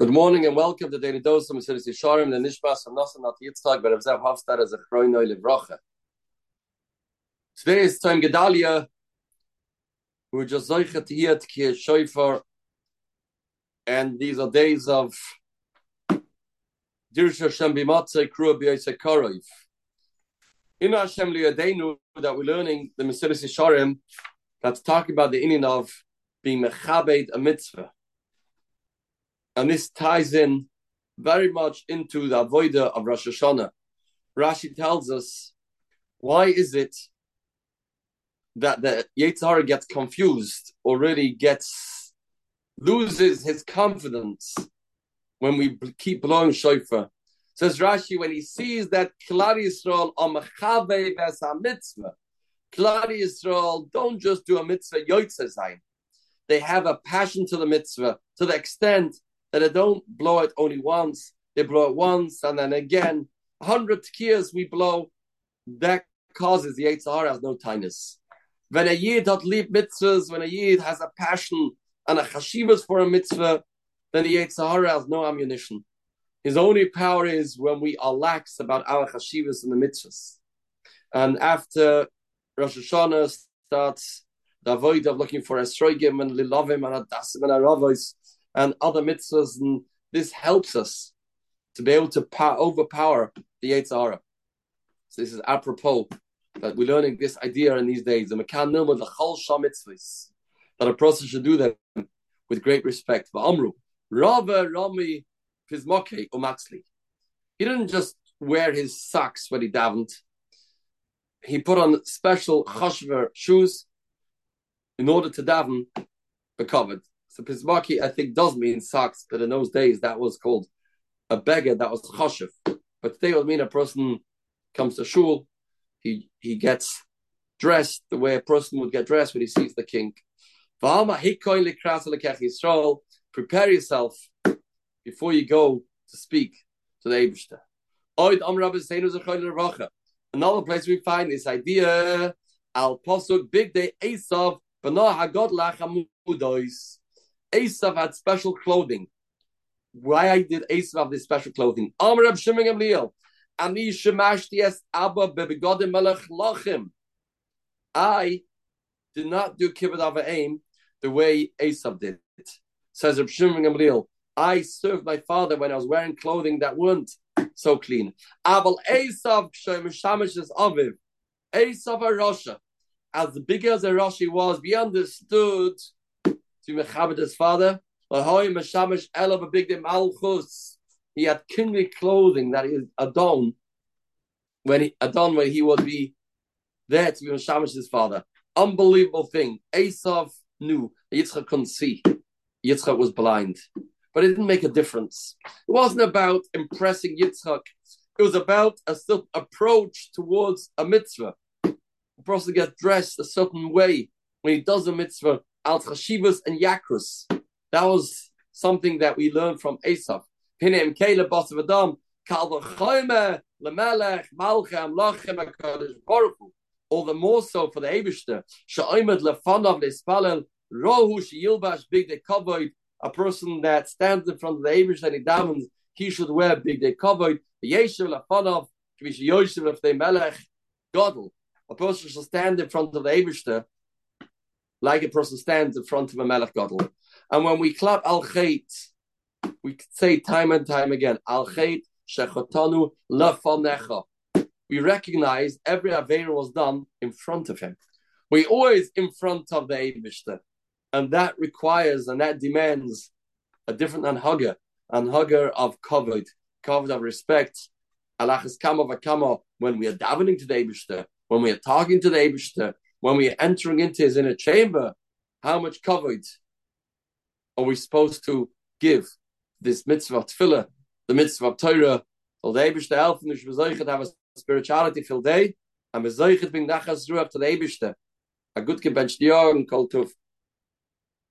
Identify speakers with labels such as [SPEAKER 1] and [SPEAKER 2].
[SPEAKER 1] Good morning and welcome to Daily Dose of Mesilas Yesharim, the Nishmas from Nasan Nat Yitzchak, but Zev Hofstad as a Chroinoi Livracha. Today is time Gedalia, who just Zoichet Yet Ki Shofar, and these are days of Dirsha Hashem Bimatzei Krua B'Yosei Karoiv. In Hashem Liyadenu, that we're learning the Mesilas Yesharim, that's talking about the inning of being Mechabed a mitzvah and this ties in very much into the avoida of Rosh Hashanah. Rashi tells us, why is it that the Yetzirah gets confused or really gets loses his confidence when we keep blowing shofar? Says Rashi, when he sees that Klal Yisrael on Mechave mitzvah, Klal Yisrael don't just do a mitzvah yoitza They have a passion to the mitzvah to the extent that they don't blow it only once. They blow it once and then again. A hundred years we blow. That causes the Yitzhar has no tightness. When a Yid hat lieb mitzvahs, when a Yid has a passion and a chashivas for a mitzvah, then the Yitzhar has no ammunition. His only power is when we are lax about our chashivas and the mitzvahs. And after Rosh Hashanah starts the avoid of looking for esrogim and lilovim and adasim and aravos, and other mitzvahs, and this helps us to be able to power, overpower the Yetzirah. So this is apropos that we're learning this idea in these days. The Mekan Nilma, Chol mitzvahs, that a person should do them with great respect. But Amru, Rava Rami Pizmoke Umatzli. He didn't just wear his socks when he davened. He put on special chashver shoes in order to daven, covered. So Pizmaki, I think, does mean socks, but in those days that was called a beggar, that was choshev. But today it would mean a person comes to shul, he he gets dressed the way a person would get dressed when he sees the king. Prepare yourself before you go to speak to the Eibishter. Another place we find this idea al posuk big day Esav b'noah hagod lachamudois. Esav had special clothing. Why did Esav have this special clothing? Amr Rab Shimon Gamliel. Ani shemashti es abba bebegodim melech lachim. I did not do kibbud aim the way Esav did it. Says Rab Shimon Gamliel. I served my father when I was wearing clothing that weren't so clean. Abel Esav shemashamish is aviv. Esav a Rasha. As big as a was, be understood to mechabed his father. He had kingly clothing that is adon when he adon when he would be there to be meshamish his father. Unbelievable thing. Esav knew Yitzchak couldn't see. Yitzchak was blind, but it didn't make a difference. It wasn't about impressing Yitzchak. It was about a certain approach towards a mitzvah. A person gets dressed a certain way when he does a mitzvah al chashivas and yakrus. That was something that we learned from Esav. Hinem kele bas v'adam kal v'choyme lemelech malchem lachem hakadosh baruch All the more so for the Eibushter. Sha'omed lefanav leispalel rohu sheyilbash big de kavod. A person that stands in front of the Eibushter and he davens, he should wear big de kavod. Yeshiv lefanav kvish yoshiv lefnei melech godel. A person should stand in front of the Eibushter like a person stands in front of a Melech Gadol. And when we clap Al Chait, we say time and time again, Al Chait Shechotanu Lefanecha. We recognize every Aveira was done in front of him. We always in front of the Eibishter. And that requires and that demands a different anhaga, anhaga of covered, covered of respect. Alachas kama v'kama, when we are davening to the Eibishter, when we are talking to the Eibishter, when we are entering into his inner chamber, how much covered are we supposed to give this mitzvah of tefillah, the mitzvah of Torah, so the Eibishter help and the have a spirituality filled day, and Bezoichet being nachas ruach to the Eibishter. A good gebench dior and kol tuf.